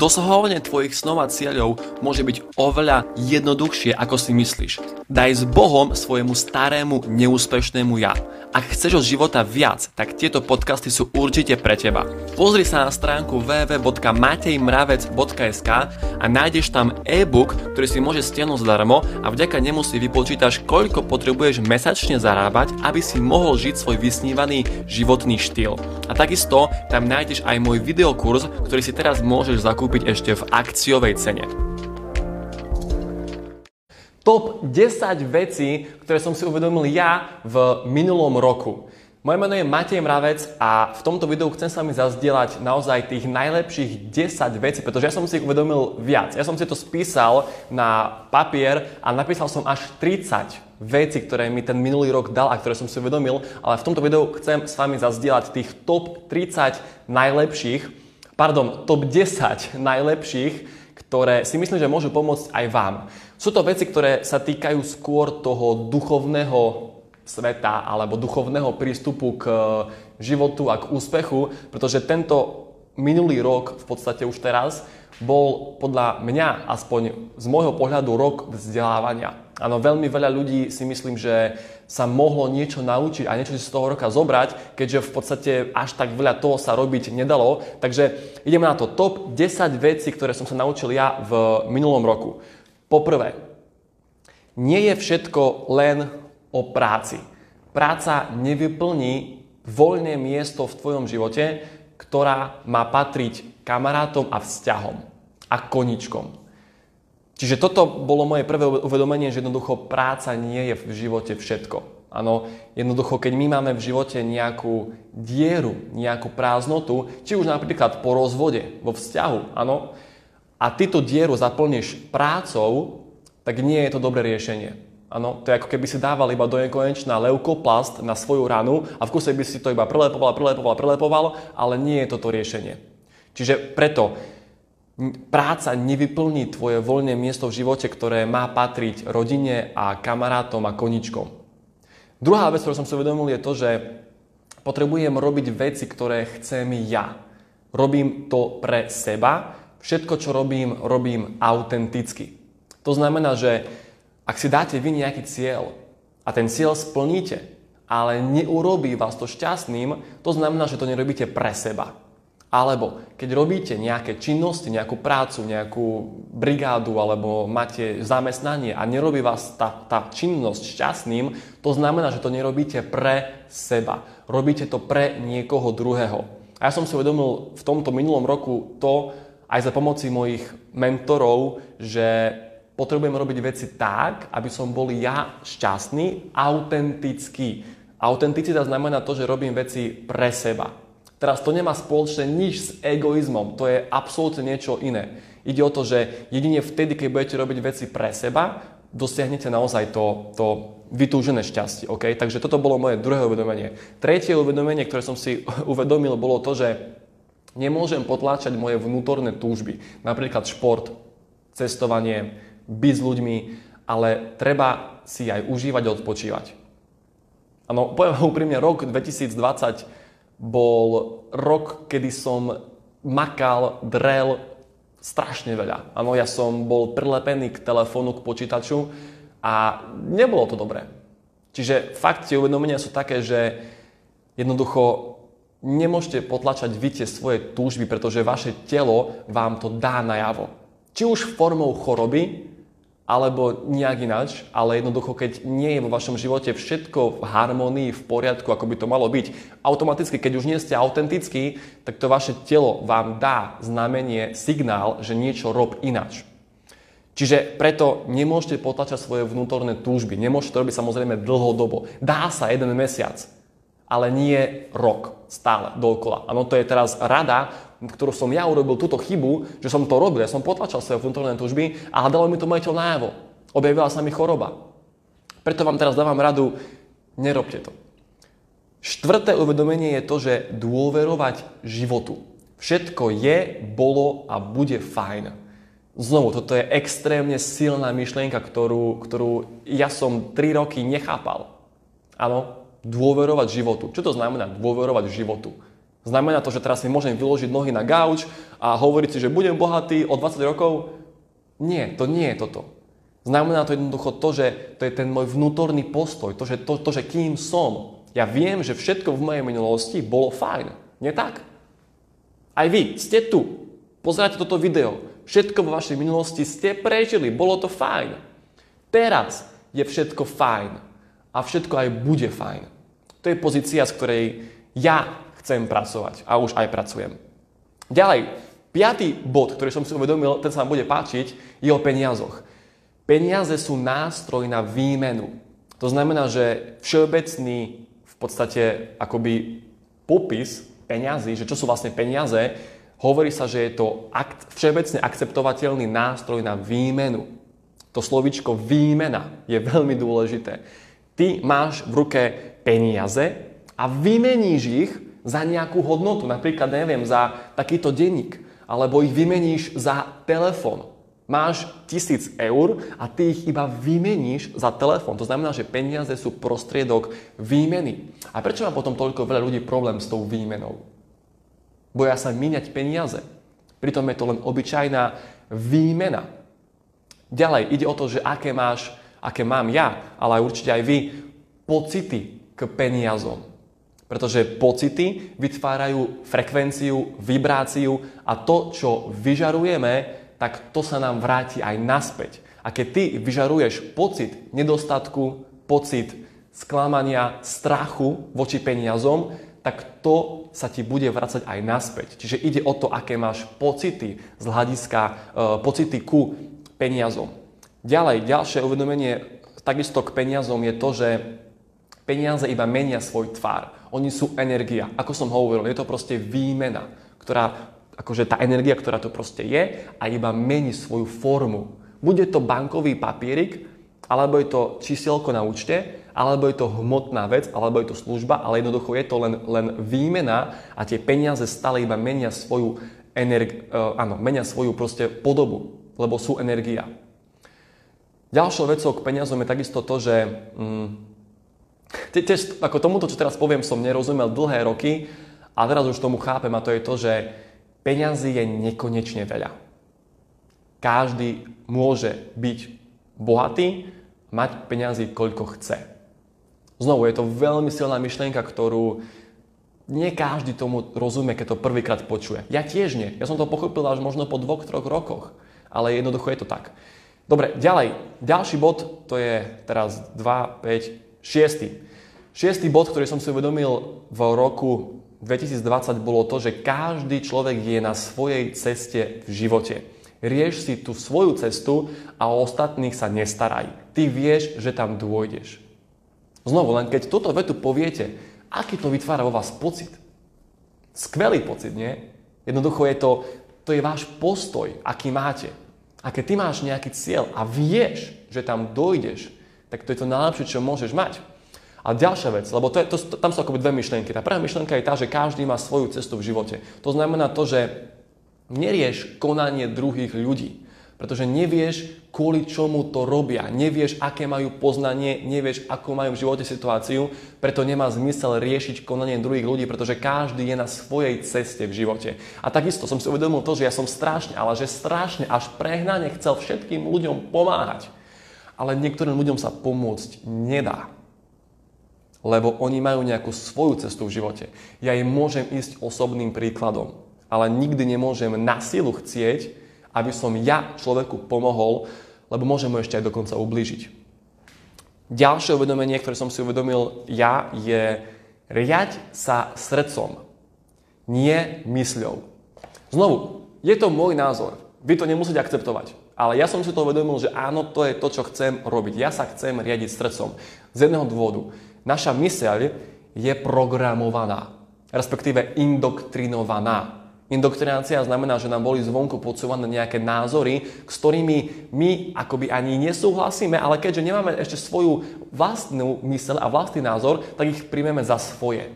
Dosahovanie tvojich snov a cieľov môže byť oveľa jednoduchšie, ako si myslíš. Daj s Bohom svojemu starému, neúspešnému ja. Ak chceš od života viac, tak tieto podcasty sú určite pre teba. Pozri sa na stránku www.matejmravec.sk a nájdeš tam e-book, ktorý si môžeš stiahnuť zdarmo a vďaka nemu si vypočítaš, koľko potrebuješ mesačne zarábať, aby si mohol žiť svoj vysnívaný životný štýl. A takisto tam nájdeš aj môj videokurs, ktorý si teraz môžeš zakúpiť kúpiť ešte v akciovej cene. Top 10 vecí, ktoré som si uvedomil ja v minulom roku. Moje meno je Matej Mravec a v tomto videu chcem s vami zazdieľať naozaj tých najlepších 10 vecí, pretože ja som si ich uvedomil viac. Ja som si to spísal na papier a napísal som až 30 veci, ktoré mi ten minulý rok dal a ktoré som si uvedomil, ale v tomto videu chcem s vami zazdieľať tých top 30 najlepších pardon, top 10 najlepších, ktoré si myslím, že môžu pomôcť aj vám. Sú to veci, ktoré sa týkajú skôr toho duchovného sveta alebo duchovného prístupu k životu a k úspechu, pretože tento minulý rok v podstate už teraz bol podľa mňa, aspoň z môjho pohľadu, rok vzdelávania. Áno, veľmi veľa ľudí si myslím, že sa mohlo niečo naučiť a niečo si z toho roka zobrať, keďže v podstate až tak veľa toho sa robiť nedalo. Takže ideme na to. Top 10 vecí, ktoré som sa naučil ja v minulom roku. Poprvé, nie je všetko len o práci. Práca nevyplní voľné miesto v tvojom živote, ktorá má patriť kamarátom a vzťahom a koničkom. Čiže toto bolo moje prvé uvedomenie, že jednoducho práca nie je v živote všetko. Áno, jednoducho, keď my máme v živote nejakú dieru, nejakú prázdnotu, či už napríklad po rozvode, vo vzťahu, áno, a ty tú dieru zaplníš prácou, tak nie je to dobré riešenie. Áno, to je ako keby si dával iba do nekonečná leukoplast na svoju ranu a v kuse by si to iba prelepoval, prelepoval, prelepoval, ale nie je toto riešenie. Čiže preto práca nevyplní tvoje voľné miesto v živote, ktoré má patriť rodine a kamarátom a koničkom. Druhá vec, ktorú som si uvedomil, je to, že potrebujem robiť veci, ktoré chcem ja. Robím to pre seba. Všetko, čo robím, robím autenticky. To znamená, že ak si dáte vy nejaký cieľ a ten cieľ splníte, ale neurobí vás to šťastným, to znamená, že to nerobíte pre seba alebo keď robíte nejaké činnosti, nejakú prácu, nejakú brigádu alebo máte zamestnanie a nerobí vás tá, tá činnosť šťastným, to znamená, že to nerobíte pre seba. Robíte to pre niekoho druhého. A ja som si uvedomil v tomto minulom roku to, aj za pomoci mojich mentorov, že potrebujem robiť veci tak, aby som bol ja šťastný, autentický. Autenticita znamená to, že robím veci pre seba. Teraz to nemá spoločné nič s egoizmom, to je absolútne niečo iné. Ide o to, že jedine vtedy, keď budete robiť veci pre seba, dosiahnete naozaj to, to vytúžené šťastie. Okay? Takže toto bolo moje druhé uvedomenie. Tretie uvedomenie, ktoré som si uvedomil, bolo to, že nemôžem potláčať moje vnútorné túžby. Napríklad šport, cestovanie, byť s ľuďmi, ale treba si aj užívať a odpočívať. Áno, poviem úprimne, rok 2020 bol rok, kedy som makal, drel strašne veľa. Áno, ja som bol prilepený k telefónu, k počítaču a nebolo to dobré. Čiže fakt tie uvedomenia sú také, že jednoducho nemôžete potlačať vy tie svoje túžby, pretože vaše telo vám to dá najavo. Či už formou choroby, alebo nejak ináč, ale jednoducho, keď nie je vo vašom živote všetko v harmonii, v poriadku, ako by to malo byť, automaticky, keď už nie ste autentickí, tak to vaše telo vám dá znamenie, signál, že niečo rob ináč. Čiže preto nemôžete potlačať svoje vnútorné túžby, nemôžete to robiť samozrejme dlhodobo. Dá sa jeden mesiac, ale nie rok, stále, dokola. Áno, to je teraz rada, ktorú som ja urobil túto chybu, že som to robil, ja som potlačal svoje vnútorné tužby a hľadalo mi to moje telo najavo. Objavila sa mi choroba. Preto vám teraz dávam radu, nerobte to. Štvrté uvedomenie je to, že dôverovať životu. Všetko je, bolo a bude fajn. Znovu, toto je extrémne silná myšlienka, ktorú, ktorú ja som 3 roky nechápal. Áno, dôverovať životu. Čo to znamená dôverovať životu? Znamená to, že teraz si môžem vyložiť nohy na gauč a hovoriť si, že budem bohatý o 20 rokov? Nie, to nie je toto. Znamená to jednoducho to, že to je ten môj vnútorný postoj, to, že, to, to, že kým som. Ja viem, že všetko v mojej minulosti bolo fajn. Nie tak? Aj vy ste tu. Pozeráte toto video. Všetko vo vašej minulosti ste prežili. Bolo to fajn. Teraz je všetko fajn. A všetko aj bude fajn. To je pozícia, z ktorej ja chcem pracovať. A už aj pracujem. Ďalej, piatý bod, ktorý som si uvedomil, ten sa vám bude páčiť, je o peniazoch. Peniaze sú nástroj na výmenu. To znamená, že všeobecný v podstate akoby popis peňazí, že čo sú vlastne peniaze, hovorí sa, že je to akt, všeobecne akceptovateľný nástroj na výmenu. To slovičko výmena je veľmi dôležité. Ty máš v ruke peniaze a vymeníš ich za nejakú hodnotu. Napríklad, neviem, za takýto denník. Alebo ich vymeníš za telefón. Máš tisíc eur a ty ich iba vymeníš za telefón. To znamená, že peniaze sú prostriedok výmeny. A prečo má potom toľko veľa ľudí problém s tou výmenou? Boja sa míňať peniaze. Pritom je to len obyčajná výmena. Ďalej ide o to, že aké máš, aké mám ja, ale určite aj vy, pocity k peniazom. Pretože pocity vytvárajú frekvenciu, vibráciu a to, čo vyžarujeme, tak to sa nám vráti aj naspäť. A keď ty vyžaruješ pocit nedostatku, pocit sklamania, strachu voči peniazom, tak to sa ti bude vracať aj naspäť. Čiže ide o to, aké máš pocity z hľadiska, e, pocity ku peniazom. Ďalej, ďalšie uvedomenie takisto k peniazom je to, že peniaze iba menia svoj tvár. Oni sú energia. Ako som hovoril, je to proste výmena, ktorá akože tá energia, ktorá to proste je a iba mení svoju formu. Bude to bankový papierik, alebo je to čísielko na účte, alebo je to hmotná vec, alebo je to služba, ale jednoducho je to len, len výmena a tie peniaze stále iba menia svoju, energi- uh, áno, menia svoju proste podobu, lebo sú energia. Ďalšou vecou k peniazom je takisto to, že mm, tiež ako tomuto, čo teraz poviem, som nerozumel dlhé roky a teraz už tomu chápem a to je to, že peňazí je nekonečne veľa. Každý môže byť bohatý, mať peňazí koľko chce. Znovu, je to veľmi silná myšlienka, ktorú nie každý tomu rozumie, keď to prvýkrát počuje. Ja tiež nie. Ja som to pochopil až možno po dvoch, troch rokoch. Ale jednoducho je to tak. Dobre, ďalej. Ďalší bod, to je teraz 2, 5, 6. Šiestý bod, ktorý som si uvedomil v roku 2020 bolo to, že každý človek je na svojej ceste v živote. Rieš si tú svoju cestu a o ostatných sa nestaraj. Ty vieš, že tam dôjdeš. Znovu, len keď toto vetu poviete, aký to vytvára vo vás pocit? Skvelý pocit, nie? Jednoducho je to, to je váš postoj, aký máte. A keď ty máš nejaký cieľ a vieš, že tam dojdeš, tak to je to najlepšie, čo môžeš mať. A ďalšia vec, lebo to je, to, tam sú akoby dve myšlienky. Tá prvá myšlienka je tá, že každý má svoju cestu v živote. To znamená to, že nerieš konanie druhých ľudí. Pretože nevieš, kvôli čomu to robia. Nevieš, aké majú poznanie, nevieš, akú majú v živote situáciu, preto nemá zmysel riešiť konanie druhých ľudí, pretože každý je na svojej ceste v živote. A takisto som si uvedomil to, že ja som strašne, ale že strašne až prehnane chcel všetkým ľuďom pomáhať. Ale niektorým ľuďom sa pomôcť nedá lebo oni majú nejakú svoju cestu v živote. Ja im môžem ísť osobným príkladom, ale nikdy nemôžem na silu chcieť, aby som ja človeku pomohol, lebo môžem mu ešte aj dokonca ublížiť. Ďalšie uvedomenie, ktoré som si uvedomil ja, je riať sa srdcom, nie mysľou. Znovu, je to môj názor. Vy to nemusíte akceptovať. Ale ja som si to uvedomil, že áno, to je to, čo chcem robiť. Ja sa chcem riadiť srdcom. Z jedného dôvodu. Naša myseľ je programovaná, respektíve indoktrinovaná. Indoktrinácia znamená, že nám boli zvonku podsúvané nejaké názory, s ktorými my akoby ani nesúhlasíme, ale keďže nemáme ešte svoju vlastnú myseľ a vlastný názor, tak ich príjmeme za svoje.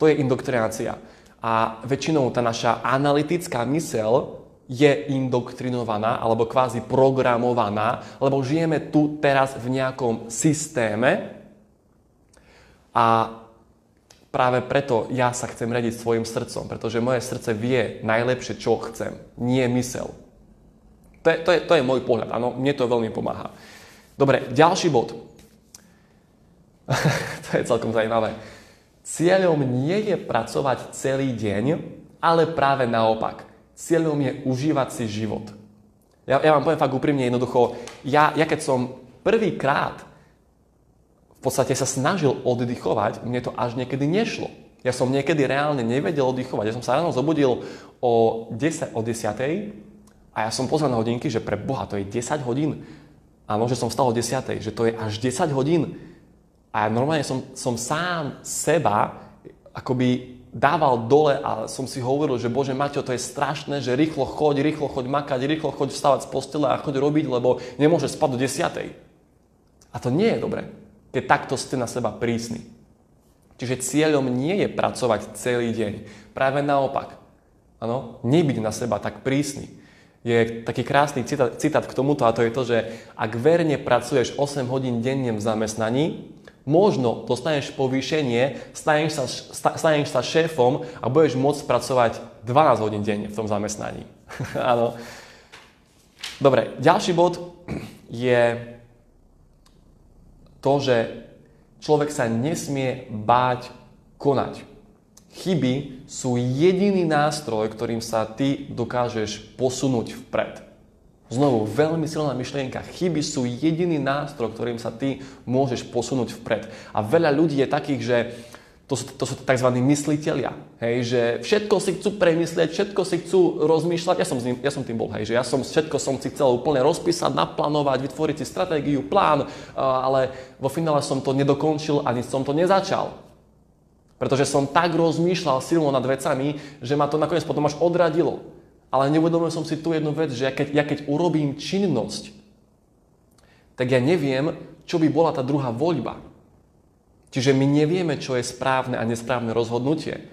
To je indoktrinácia. A väčšinou tá naša analytická myseľ je indoktrinovaná alebo kvázi programovaná, lebo žijeme tu teraz v nejakom systéme, a práve preto ja sa chcem radiť svojim srdcom, pretože moje srdce vie najlepšie, čo chcem, nie mysel. To je, to je, to je môj pohľad, áno, mne to veľmi pomáha. Dobre, ďalší bod. to je celkom zaujímavé. Cieľom nie je pracovať celý deň, ale práve naopak. Cieľom je užívať si život. Ja, ja vám poviem fakt úprimne jednoducho, ja, ja keď som prvýkrát v podstate sa snažil oddychovať, mne to až niekedy nešlo. Ja som niekedy reálne nevedel oddychovať. Ja som sa ráno zobudil o 10, o 10 a ja som pozrel na hodinky, že pre Boha to je 10 hodín. Áno, že som vstal o 10, že to je až 10 hodín. A normálne som, som sám seba akoby dával dole a som si hovoril, že Bože Maťo, to je strašné, že rýchlo choď, rýchlo choď makať, rýchlo choď vstávať z postele a choď robiť, lebo nemôže spať do 10. A to nie je dobré keď takto ste na seba prísni. Čiže cieľom nie je pracovať celý deň. Práve naopak. Áno, nebyť na seba tak prísny. Je taký krásny citát, citát k tomuto a to je to, že ak verne pracuješ 8 hodín denne v zamestnaní, možno dostaneš povýšenie, staneš sa, staneš sa šéfom a budeš môcť pracovať 12 hodín denne v tom zamestnaní. Áno. Dobre, ďalší bod je to, že človek sa nesmie báť konať. Chyby sú jediný nástroj, ktorým sa ty dokážeš posunúť vpred. Znovu, veľmi silná myšlienka. Chyby sú jediný nástroj, ktorým sa ty môžeš posunúť vpred. A veľa ľudí je takých, že to sú, to sú tzv. mysliteľia. Hej, že všetko si chcú premyslieť, všetko si chcú rozmýšľať. Ja som, ním, ja som tým bol, hej, že ja som všetko som si chcel úplne rozpísať, naplánovať, vytvoriť si stratégiu, plán, ale vo finále som to nedokončil ani som to nezačal. Pretože som tak rozmýšľal silno nad vecami, že ma to nakoniec potom až odradilo. Ale neuvedomil som si tu jednu vec, že ja keď, ja keď urobím činnosť, tak ja neviem, čo by bola tá druhá voľba. Čiže my nevieme, čo je správne a nesprávne rozhodnutie.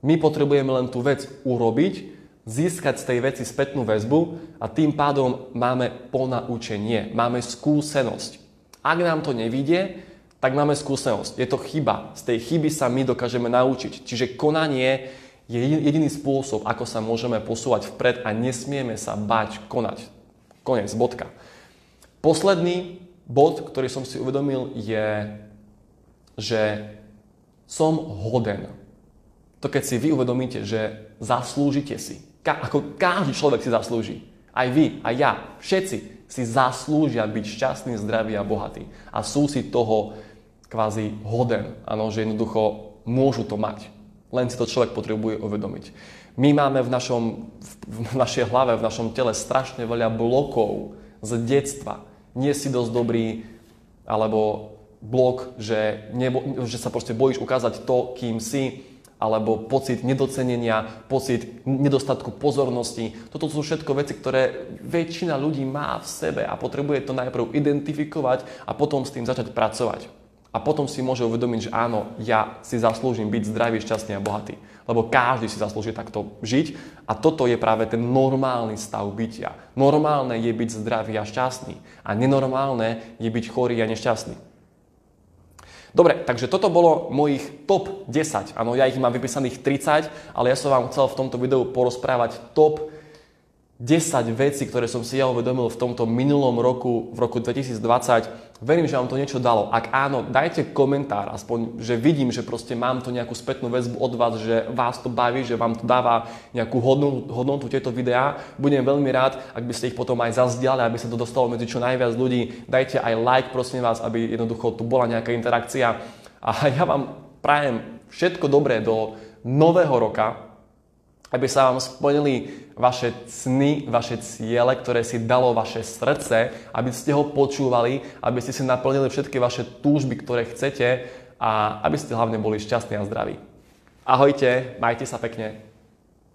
My potrebujeme len tú vec urobiť, získať z tej veci spätnú väzbu a tým pádom máme ponaučenie, máme skúsenosť. Ak nám to nevidie, tak máme skúsenosť. Je to chyba. Z tej chyby sa my dokážeme naučiť. Čiže konanie je jediný spôsob, ako sa môžeme posúvať vpred a nesmieme sa bať konať. Konec, bodka. Posledný bod, ktorý som si uvedomil, je že som hoden. To keď si vy uvedomíte, že zaslúžite si. Ka- ako každý človek si zaslúži. Aj vy, aj ja. Všetci si zaslúžia byť šťastný, zdravý a bohatý. A sú si toho kvázi hoden. Áno, že jednoducho môžu to mať. Len si to človek potrebuje uvedomiť. My máme v, našom, v našej hlave, v našom tele strašne veľa blokov z detstva. Nie si dosť dobrý, alebo blok, že, nebo, že sa proste bojíš ukázať to, kým si, alebo pocit nedocenenia, pocit nedostatku pozornosti. Toto sú všetko veci, ktoré väčšina ľudí má v sebe a potrebuje to najprv identifikovať a potom s tým začať pracovať. A potom si môže uvedomiť, že áno, ja si zaslúžim byť zdravý, šťastný a bohatý. Lebo každý si zaslúži takto žiť a toto je práve ten normálny stav bytia. Normálne je byť zdravý a šťastný a nenormálne je byť chorý a nešťastný. Dobre, takže toto bolo mojich top 10. Áno, ja ich mám vypísaných 30, ale ja som vám chcel v tomto videu porozprávať top 10 vecí, ktoré som si ja uvedomil v tomto minulom roku, v roku 2020. Verím, že vám to niečo dalo. Ak áno, dajte komentár, aspoň, že vidím, že proste mám tu nejakú spätnú väzbu od vás, že vás to baví, že vám to dáva nejakú hodnotu, hodnotu tieto videá. Budem veľmi rád, ak by ste ich potom aj zazdiali, aby sa to dostalo medzi čo najviac ľudí. Dajte aj like, prosím vás, aby jednoducho tu bola nejaká interakcia. A ja vám prajem všetko dobré do nového roka, aby sa vám splnili vaše sny, vaše ciele, ktoré si dalo vaše srdce, aby ste ho počúvali, aby ste si naplnili všetky vaše túžby, ktoré chcete a aby ste hlavne boli šťastní a zdraví. Ahojte, majte sa pekne.